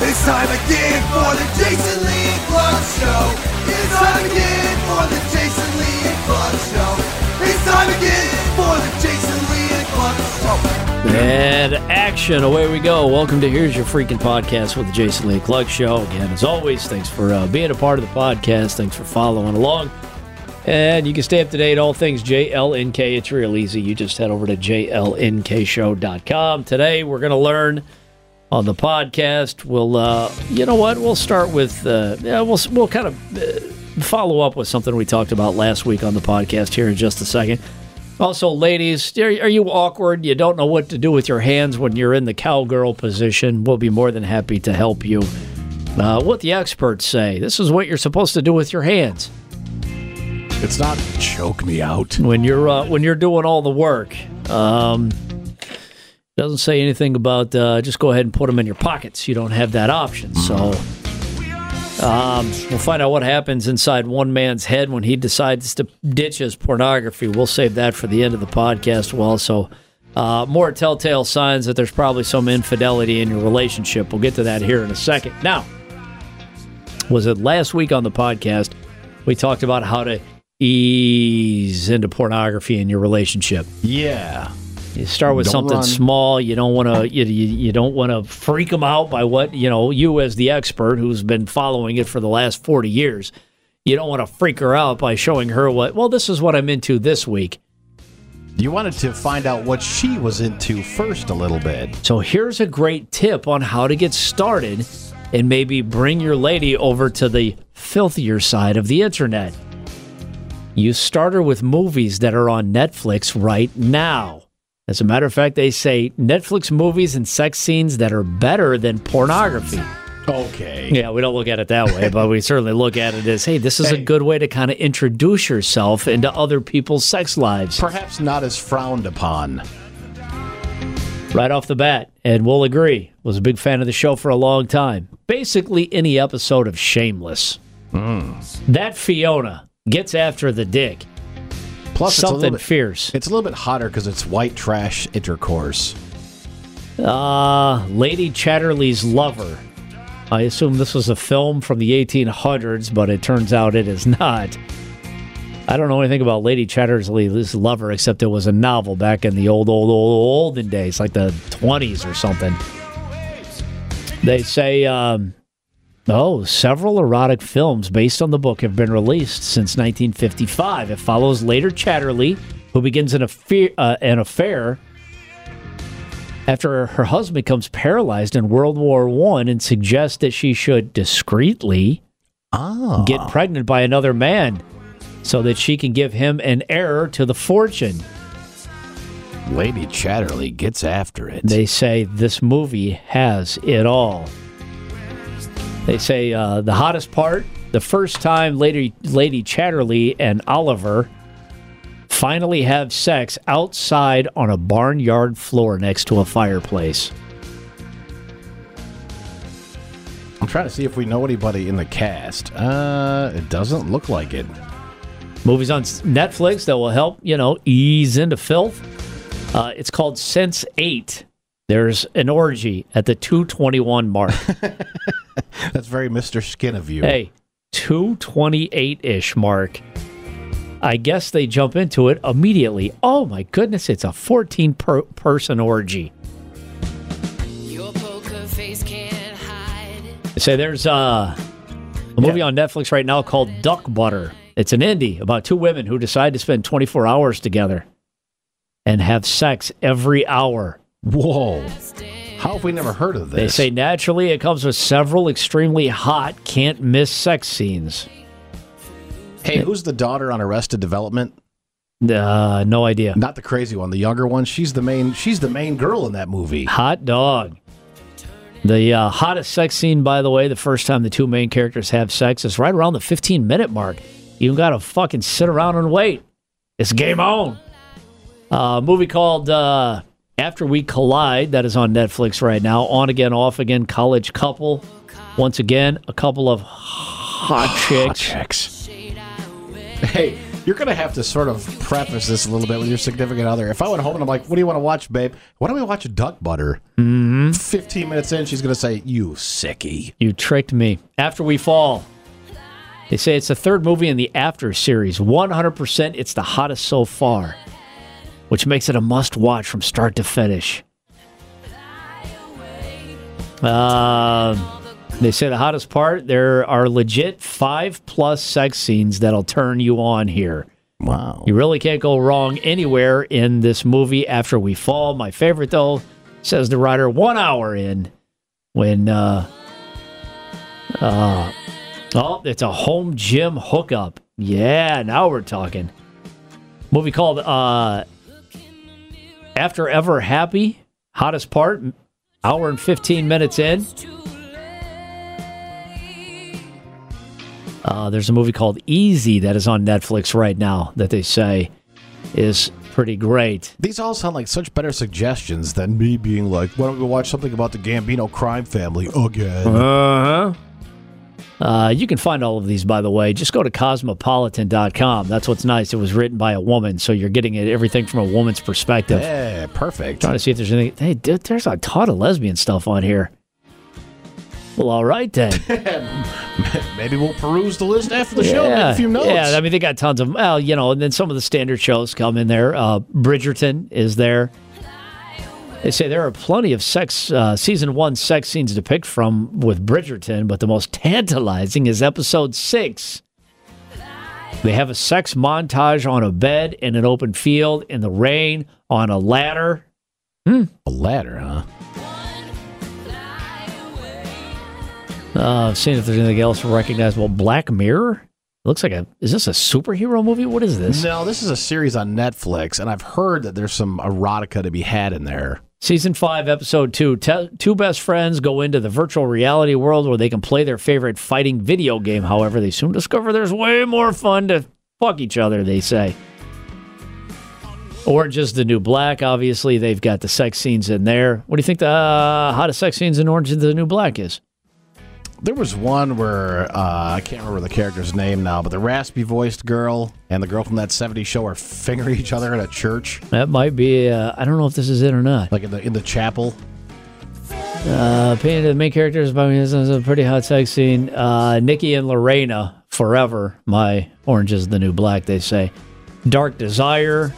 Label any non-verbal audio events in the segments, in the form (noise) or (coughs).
It's time again for the Jason Lee Clark Show. It's time again for the Jason Lee Clark Show. It's time again for the Jason Lee Clark Show. And action, away we go. Welcome to Here's Your Freaking Podcast with the Jason Lee Clark Show. Again, as always, thanks for uh, being a part of the podcast. Thanks for following along. And you can stay up to date all things JLNK. It's real easy. You just head over to jlnkshow.com. Today, we're going to learn on the podcast. We'll, uh, you know what? We'll start with, uh, yeah, we'll, we'll kind of uh, follow up with something we talked about last week on the podcast here in just a second. Also, ladies, are, are you awkward? You don't know what to do with your hands when you're in the cowgirl position? We'll be more than happy to help you. Uh, what the experts say. This is what you're supposed to do with your hands It's not choke me out. when you're uh, when you're doing all the work. Um, doesn't say anything about uh, just go ahead and put them in your pockets. You don't have that option. So um, we'll find out what happens inside one man's head when he decides to ditch his pornography. We'll save that for the end of the podcast. We'll also uh, more telltale signs that there's probably some infidelity in your relationship. We'll get to that here in a second. Now, was it last week on the podcast? We talked about how to ease into pornography in your relationship. Yeah. You start with Don't something run. small. You don't want to. You, you, you don't want to freak them out by what you know. You as the expert who's been following it for the last forty years, you don't want to freak her out by showing her what. Well, this is what I'm into this week. You wanted to find out what she was into first a little bit. So here's a great tip on how to get started, and maybe bring your lady over to the filthier side of the internet. You start her with movies that are on Netflix right now. As a matter of fact, they say Netflix movies and sex scenes that are better than pornography. Okay. Yeah, we don't look at it that way, but we (laughs) certainly look at it as hey, this is a good way to kind of introduce yourself into other people's sex lives Perhaps not as frowned upon. right off the bat. And we'll agree, was a big fan of the show for a long time. Basically, any episode of Shameless. Hmm. That Fiona gets after the dick. Plus, Something bit, fierce. it's a little bit hotter because it's white trash intercourse. Uh, Lady Chatterley's Lover. I assume this was a film from the 1800s, but it turns out it is not. I don't know anything about Lady Chatterley's Lover except it was a novel back in the old, old, old, olden days, like the 20s or something. They say, um, oh, several erotic films based on the book have been released since 1955. It follows Lady Chatterley, who begins an affair, uh, an affair after her husband becomes paralyzed in World War One and suggests that she should discreetly Ah. get pregnant by another man so that she can give him an heir to the fortune. Lady Chatterley gets after it. They say this movie has it all. They say uh, the hottest part the first time Lady, Lady Chatterley and Oliver finally have sex outside on a barnyard floor next to a fireplace. I'm trying to see if we know anybody in the cast. Uh, it doesn't look like it. movies on Netflix that will help, you know, ease into filth. Uh, it's called Sense 8. There's an orgy at the 221 mark. (laughs) That's very Mr. Skin of you. hey, 228 ish mark. I guess they jump into it immediately. Oh my goodness, it's a 14 per- person orgy. Your poker face can't hide. They say there's uh, a movie on Netflix right now called Duck Butter. It's an indie about two women who decide to spend 24 hours together and have sex every hour. Whoa. How have we never heard of this? They say naturally it comes with several extremely hot, can't miss sex scenes. hey, who's the daughter on Arrested Development? Uh, no idea. Not the crazy one, the younger one. She's the main. She's the main girl in that movie. Hot dog. The uh, hottest sex scene, by the way, the first time the two main characters have sex is right around the 15 minute mark. You got to fucking sit around and wait. It's game on. A movie called uh, After We Collide that is on Netflix right now. On again, off again, college couple. Once again, a couple of hot (sighs) chicks. Checks. Hey, You're gonna have to sort of preface this a little bit with your significant other. If I went home and I'm like, "What do you want to watch, babe? Why don't we watch Duck Butter?" Mm-hmm. Fifteen minutes in, she's gonna say, "You sickie." You tricked me. After We Fall. They say it's the third movie in the After series. 100% it's the hottest so far, which makes it a must watch from start to finish. Um, they say the hottest part there are legit five plus sex scenes that'll turn you on here. Wow. You really can't go wrong anywhere in this movie after we fall. My favorite, though, says the writer, one hour in when, uh, uh, oh, it's a home gym hookup. Yeah, now we're talking. Movie called, uh, After Ever Happy, hottest part, hour and 15 minutes in. Uh, there's a movie called Easy that is on Netflix right now that they say is pretty great. These all sound like such better suggestions than me being like, "Why don't we watch something about the Gambino crime family again?" Uh-huh. Uh, you can find all of these, by the way. Just go to cosmopolitan.com. That's what's nice. It was written by a woman, so you're getting everything from a woman's perspective. yeah, perfect. Trying to see if there's anything. Hey, dude, there's a ton of lesbian stuff on here. Well, all right then. (laughs) Maybe we'll peruse the list after the show. Make a few notes. Yeah, I mean, they got tons of, well, you know, and then some of the standard shows come in there. Uh, Bridgerton is there. They say there are plenty of sex, uh, season one sex scenes to pick from with Bridgerton, but the most tantalizing is episode six. They have a sex montage on a bed in an open field in the rain on a ladder. a ladder, huh? Uh, seeing if there's anything else recognizable. Black Mirror? Looks like a. Is this a superhero movie? What is this? No, this is a series on Netflix, and I've heard that there's some erotica to be had in there. Season 5, Episode 2. Te- two best friends go into the virtual reality world where they can play their favorite fighting video game. However, they soon discover there's way more fun to fuck each other, they say. Orange is the New Black. Obviously, they've got the sex scenes in there. What do you think the uh, hottest sex scenes in Orange is the New Black is? There was one where uh, I can't remember the character's name now, but the raspy voiced girl and the girl from that '70s show are fingering each other in a church, That might be, uh, I don't know if this is it or not. like in the in the chapel. Uh, painted the main characters by me. This is a pretty hot sex scene. Uh, Nikki and Lorna, forever. My orange is the new black. They say. Dark Desire.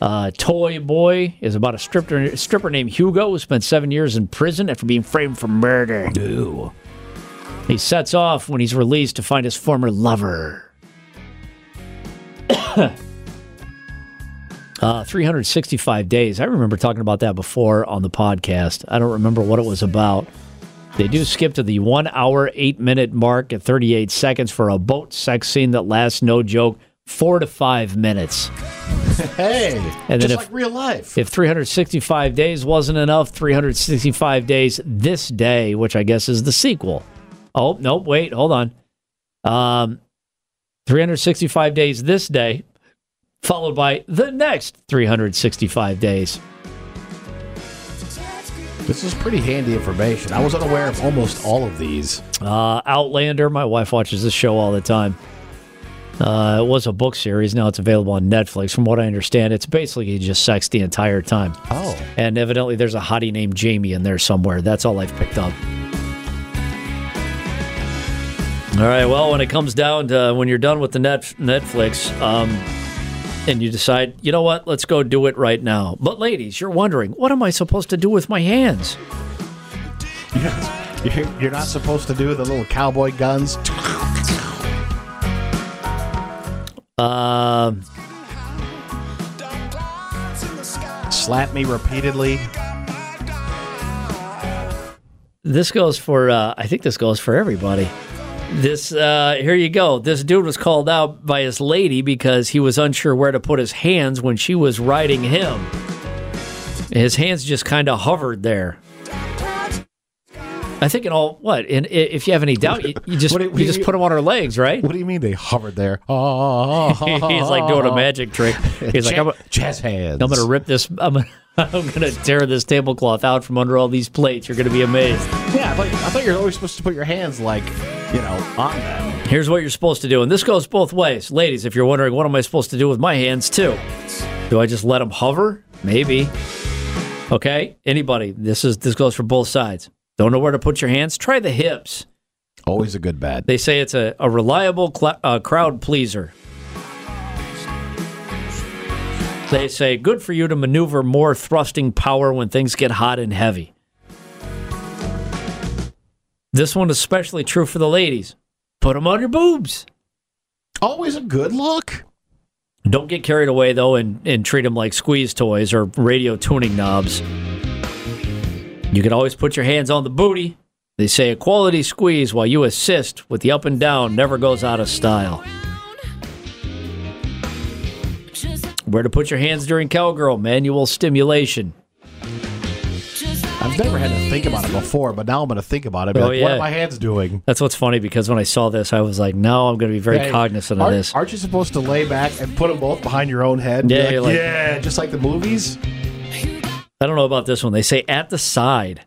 Uh, Toy Boy is about a stripper stripper named Hugo who spent seven years in prison after being framed for murder. He sets off when he's released to find his former lover. (coughs) Uh, 365 days. I remember talking about that before on the podcast. I don't remember what it was about. They do skip to the one hour, eight minute mark at 38 seconds for a boat sex scene that lasts, no joke, four to five minutes. Hey, And then just if- like real life. If 365 days wasn't enough, 365 days this day, which I guess is the sequel. Oh, nope, wait, hold on. Um, 365 days this day, followed by the next 365 days. This is pretty handy information. I was unaware of almost all of these. Uh, Outlander, my wife watches this show all the time. Uh, it was a book series. Now it's available on Netflix. From what I understand, it's basically just sex the entire time. Oh, And evidently, there's a hottie named Jamie in there somewhere. That's all I've picked up. All right. Well, when it comes down to when you're done with the net Netflix, um, and you decide, you know what, let's go do it right now. But ladies, you're wondering, what am I supposed to do with my hands? (laughs) you're, you're not supposed to do the little cowboy guns. Um, Slap me repeatedly. this goes for. Uh, I think this goes for everybody. This uh, here you go. This dude was called out by his lady because he was unsure where to put his hands when she was riding him. His hands just kind of hovered there. I think in all what, and i- if you have any doubt, you, you just do- you just put them on her legs, right? What do you mean they hovered there? Oh, (laughs) He's like doing a magic trick. He's like, I'm, jazz hands. I'm gonna rip this. I'm gonna, (laughs) I'm gonna tear this tablecloth out from under all these plates. You're gonna be amazed. Yeah, I thought, I thought you're always supposed to put your hands like, you know, on them. Here's what you're supposed to do, and this goes both ways, ladies. If you're wondering what am I supposed to do with my hands too, do I just let them hover? Maybe. Okay. Anybody? This is this goes for both sides. Don't know where to put your hands? Try the hips. Always a good bet. They say it's a, a reliable cl- uh, crowd pleaser. They say good for you to maneuver more thrusting power when things get hot and heavy. This one is especially true for the ladies. Put them on your boobs. Always a good look. Don't get carried away though and, and treat them like squeeze toys or radio tuning knobs. You can always put your hands on the booty. They say a quality squeeze while you assist with the up and down never goes out of style. Where to put your hands during cowgirl manual stimulation. I've never had to think about it before, but now I'm going to think about it. Oh, like, What are my hands doing? That's what's funny because when I saw this, I was like, no, I'm going to be very cognizant of aren't, this. Aren't you supposed to lay back and put them both behind your own head? Yeah, like, like- yeah, just like the movies. I don't know about this one. They say at the side.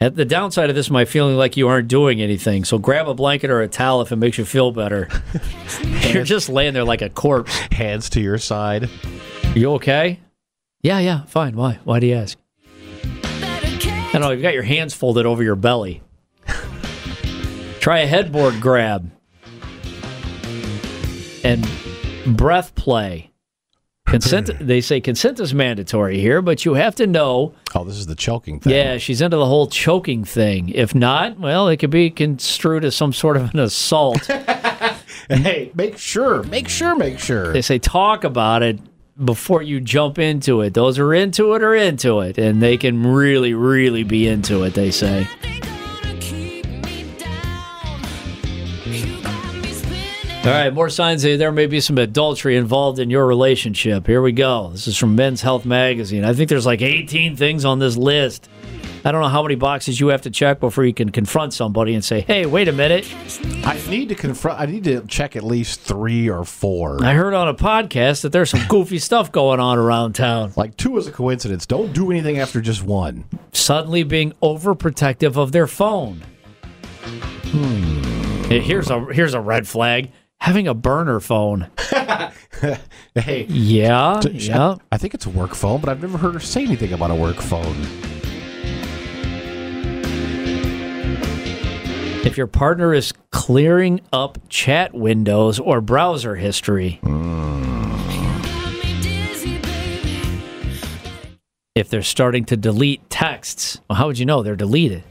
At the downside of this my feeling like you aren't doing anything. So grab a blanket or a towel if it makes you feel better. (laughs) You're just laying there like a corpse. Hands to your side. You okay? Yeah, yeah, fine. Why? Why do you ask? I don't know. You've got your hands folded over your belly. Try a headboard grab and breath play. Consent. (laughs) they say consent is mandatory here, but you have to know. Oh, this is the choking thing. Yeah, she's into the whole choking thing. If not, well, it could be construed as some sort of an assault. (laughs) Hey, make sure, make sure, make sure. they say talk about it before you jump into it. Those are into it are into it, and they can really, really be into it. They say. All right, more signs that there may be some adultery involved in your relationship. Here we go. This is from Men's Health Magazine. I think there's like 18 things on this list. I don't know how many boxes you have to check before you can confront somebody and say, "Hey, wait a minute." I need to confront. I need to check at least three or four. I heard on a podcast that there's some (laughs) goofy stuff going on around town. Like two is a coincidence. Don't do anything after just one. Suddenly being overprotective of their phone. Hmm. Hey, Here's a here's a red flag. Having a burner phone. (laughs) Hey, Yeah, t- yeah. I think it's a work phone, but I've never heard her say anything about a work phone. If your partner is clearing up chat windows or browser history. Hmm. If they're starting to delete texts, well, how would you know they're deleted?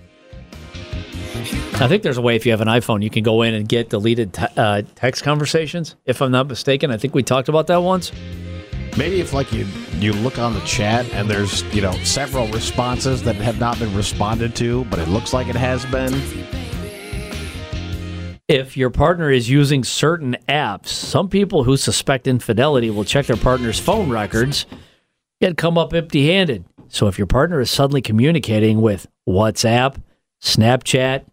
I think there's a way if you have an iPhone, you can go in and get deleted te- uh, text conversations. If I'm not mistaken, I think we talked about that once. Maybe if like you you look on the chat and there's you know several responses that have not been responded to, but it looks like it has been. if your partner is using certain apps, some people who suspect infidelity will check their partner's phone records and come up empty handed. So if your partner is suddenly communicating with WhatsApp, Snapchat,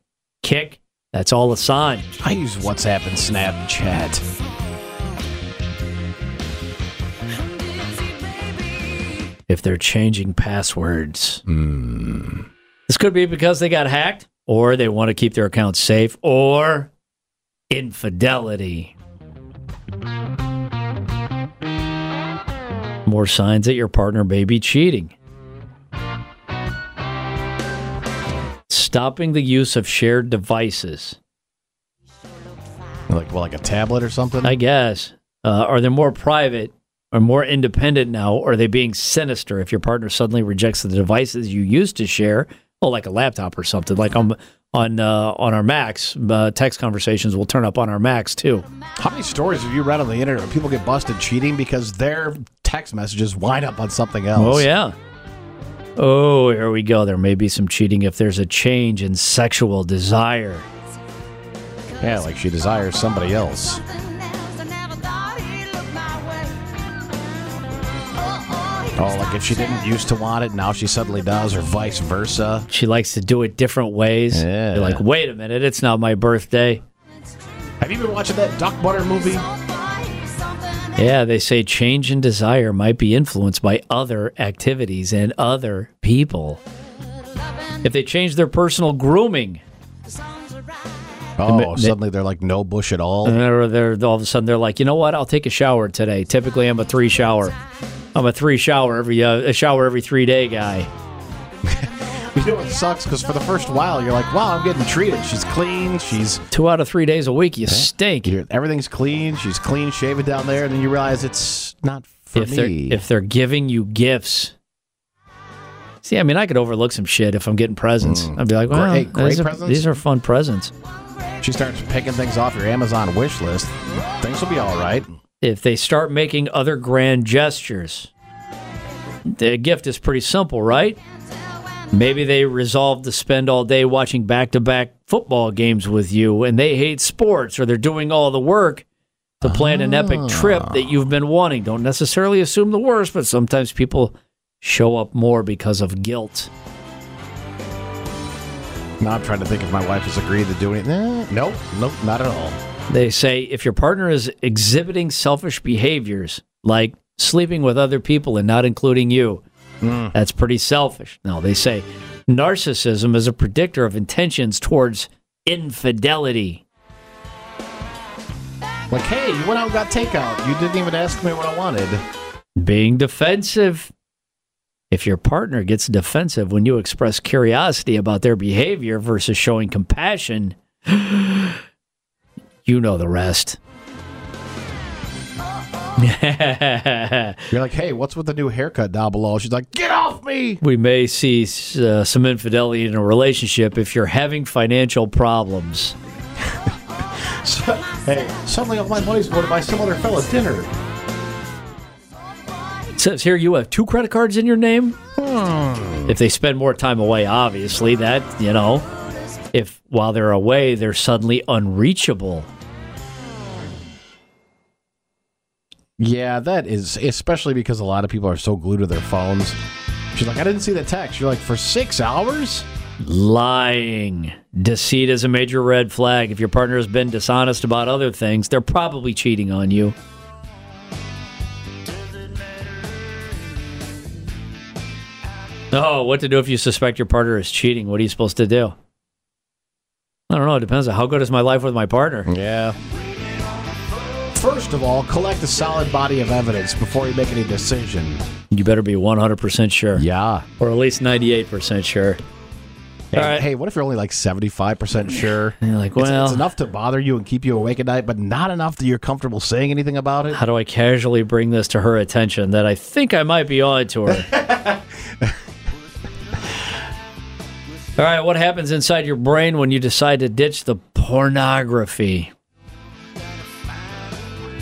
Kik, that's all a sign. I use WhatsApp and Snapchat. If they're changing passwords. Hmm. This could be because they got hacked, or they want to keep their accounts safe, or infidelity. More signs that your partner may be cheating. Stopping the use of shared devices. Like well, like a tablet or something. I guess. Uh, are they more private or more independent now? Or are they being sinister if your partner suddenly rejects the devices you used to share? Well, like a laptop or something. Like on on uh, on our Macs, uh, text conversations will turn up on our Macs too. How many stories have you read on the internet where people get busted cheating because their text messages wind up on something else? Oh yeah. Oh, here we go. There may be some cheating if there's a change in sexual desire. Yeah, like she desires somebody else. Oh, like if she didn't used to want it, now she suddenly does, or vice versa. She likes to do it different ways. Yeah. You're like, wait a minute, it's not my birthday. Have you been watching that Duck Butter movie? Yeah, they say change and desire might be influenced by other activities and other people. If they change their personal grooming, Oh, ma- suddenly they're like no bush at all. or they're all of a sudden they're like, you know what? I'll take a shower today. Typically, I'm a three shower. I'm a three shower every uh, a shower every three day guy. You know what sucks? Because for the first while, you're like, wow, I'm getting treated. She's clean. She's Two out of three days a week, you stink. you're, everything's clean. She's clean shaven down there. And then you realize it's not for if they're me. if they're giving you gifts. See, I mean, I could overlook some shit if I'm getting presents. Mm. I'd be like, well, great these, are, presents? these are fun presents. she starts picking things off your Amazon wish list. Things will be all right. If they start making other grand gestures, the gift is pretty simple, right? Maybe they resolve to spend all day watching back to back football games with you and they hate sports or they're doing all the work to plan an epic trip that you've been wanting. Don't necessarily assume the worst, but sometimes people show up more because of guilt. Now I'm trying to think if my wife has agreed to do anything. Eh, nope, nope, not at all. They say if your partner is exhibiting selfish behaviors, like sleeping with other people and not including you, that's pretty selfish. Now, they say narcissism is a predictor of intentions towards infidelity. Like, hey, you went out and got takeout. You didn't even ask me what I wanted. Being defensive. If your partner gets defensive when you express curiosity about their behavior versus showing compassion, (gasps) you know the rest. (laughs) You're like, hey, what's with the new haircut down below? She's like, get off me. we may see uh, some infidelity in a relationship if you're having financial problems. (laughs) hey, suddenly all my money's going to buy some other fella dinner. It says here you have two credit cards in your name. If they spend more time away, obviously, that, you know, if while they're away, they're suddenly unreachable. Yeah, that is especially because a lot of people are so glued to their phones. She's like, I didn't see the text. You're like, for six hours? Lying. Deceit is a major red flag. If your partner has been dishonest about other things, they're probably cheating on you. Oh, what to do if you suspect your partner is cheating? What are you supposed to do? I don't know. It depends on how good is my life with my partner. Yeah. First of all, collect a solid body of evidence before you make any decision. You better be 100% sure. Yeah. Or at least 98% sure. Hey, All right. hey, what if you're only like 75% sure? And (laughs) you're like, It's- well, it's enough to bother you and keep you awake at night, but not enough that you're comfortable saying anything about it. how do I casually bring this to her attention that I think I might be on to her? (laughs) All right, what happens inside your brain when you decide to ditch the pornography?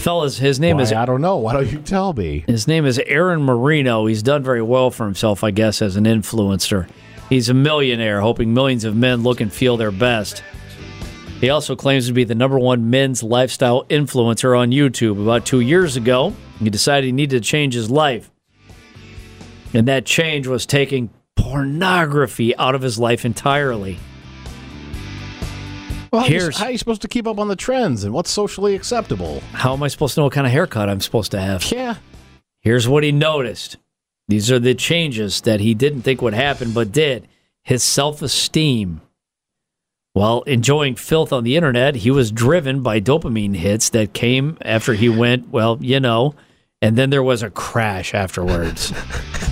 Fellas, his name Why, is I don't know. Why don't you tell me? his name is Aaron Marino. He's done very well for himself, I guess, as an influencer. He's a millionaire, hoping millions of men look and feel their best. He also claims to be the number one men's lifestyle influencer on YouTube. About two years ago, he decided he needed to change his life. And that change was taking pornography out of his life entirely. Well, how, Here's- how are you supposed to keep up on the trends and what's socially acceptable? How am I supposed to know what kind of haircut I'm supposed to have? Yeah. Here's what he noticed. These are the changes that he didn't think would happen, but did. His self esteem. While enjoying filth on the internet, he was driven by dopamine hits that came after he went, well, you know, and then there was a crash afterwards. (laughs)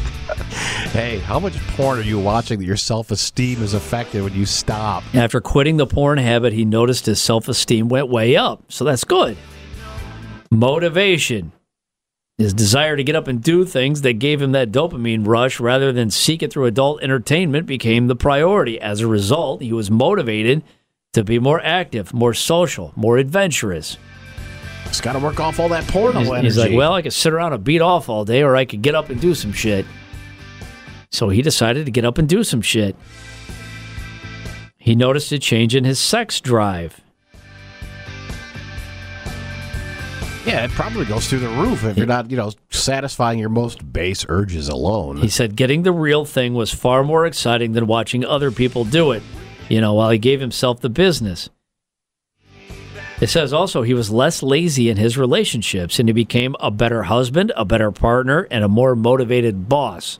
Hey, how much porn are you watching that your self esteem is affected when you stop? after quitting the porn habit, he noticed his self esteem went way up. So that's good. Motivation. His desire to get up and do things that gave him that dopamine rush rather than seek it through adult entertainment became the priority. As a result, he was motivated to be more active, more social, more adventurous. Just got to work off all that porno He's, energy. he's like, well, I could sit around and beat off all day, or I could get up and do some shit. So he decided to get up and do some shit. He noticed a change in his sex drive. yeah, it probably goes through the roof if you're not, you know, satisfying your most base urges alone. He said getting the real thing was far more exciting than watching other people do it, you know, while he gave himself the business. It says also he was less lazy in his relationships and he became a better husband, a better partner, and a more motivated boss.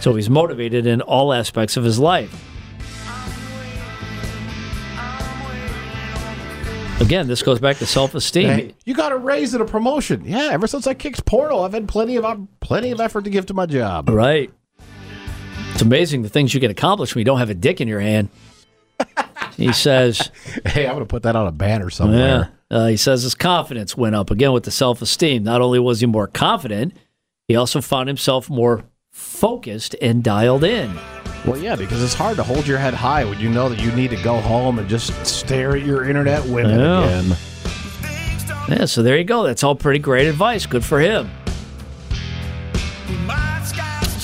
So he's motivated in all aspects of his life. Again, this goes back to self esteem. Hey, you got a raise and a promotion. Yeah, ever since I kicked portal, I've had plenty of plenty of effort to give to my job. Right. It's amazing the things you can accomplish when you don't have a dick in your hand. (laughs) he says, Hey, I'm going to put that on a banner somewhere. yeah. Uh, he says his confidence went up again with the self esteem. Not only was he more confident, he also found himself more focused and dialed in. Well, yeah, because it's hard to hold your head high when you know that you need to go home and just stare at your internet women again. Yeah, so there you go. That's all pretty great advice. Good for him.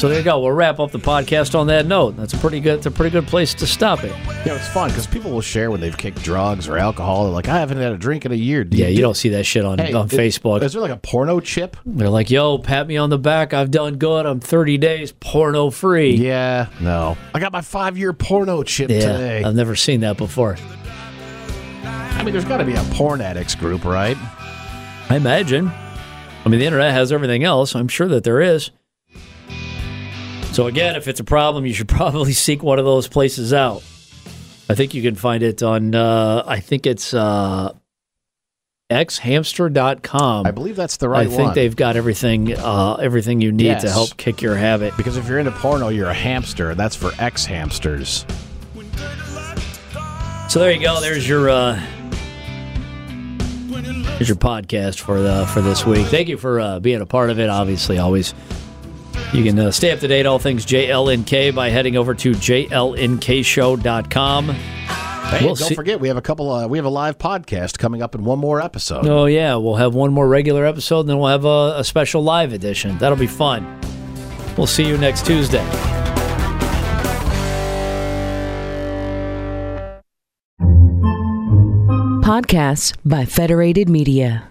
So there you go. We'll wrap up the podcast on that note. That's a pretty good. It's a pretty good place to stop it. Yeah, it's fun because people will share when they've kicked drugs or alcohol. They're like, I haven't had a drink in a year. Do Yeah, you don't see that shit on Hey, on is- Facebook. Is there like a porno chip? They're like, "Yo, pat me on the back. I've done good. I'm 30 days porno free." Yeah, no. I got my five year porno chip Yeah, today. I've never seen that before. I mean, there's got to be a porn addicts group, right? I imagine. I mean, the internet has everything else. I'm sure that there is. So again, if it's a problem, you should (laughs) probably seek one of those places out. I think you can find it on. Uh, I think it's uh, xhamster.com. I believe that's the right one. I think one. they've got everything uh, everything you need to help kick your habit. Because if you're into porno, you're a hamster. That's for ex hamsters. So there you go. There's your uh, there's your podcast for the for this week. Thank you for uh, being a part of it. Obviously, always you can uh, stay up to date all things JLNK by heading over to jlnkshow.com. Hey, We'll don't see- forget we have a couple. Uh, we have a live podcast coming up in one more episode. Oh yeah, we'll have one more regular episode, and then we'll have a, a special live edition. That'll be fun. We'll see you next Tuesday. Podcasts by Federated Media.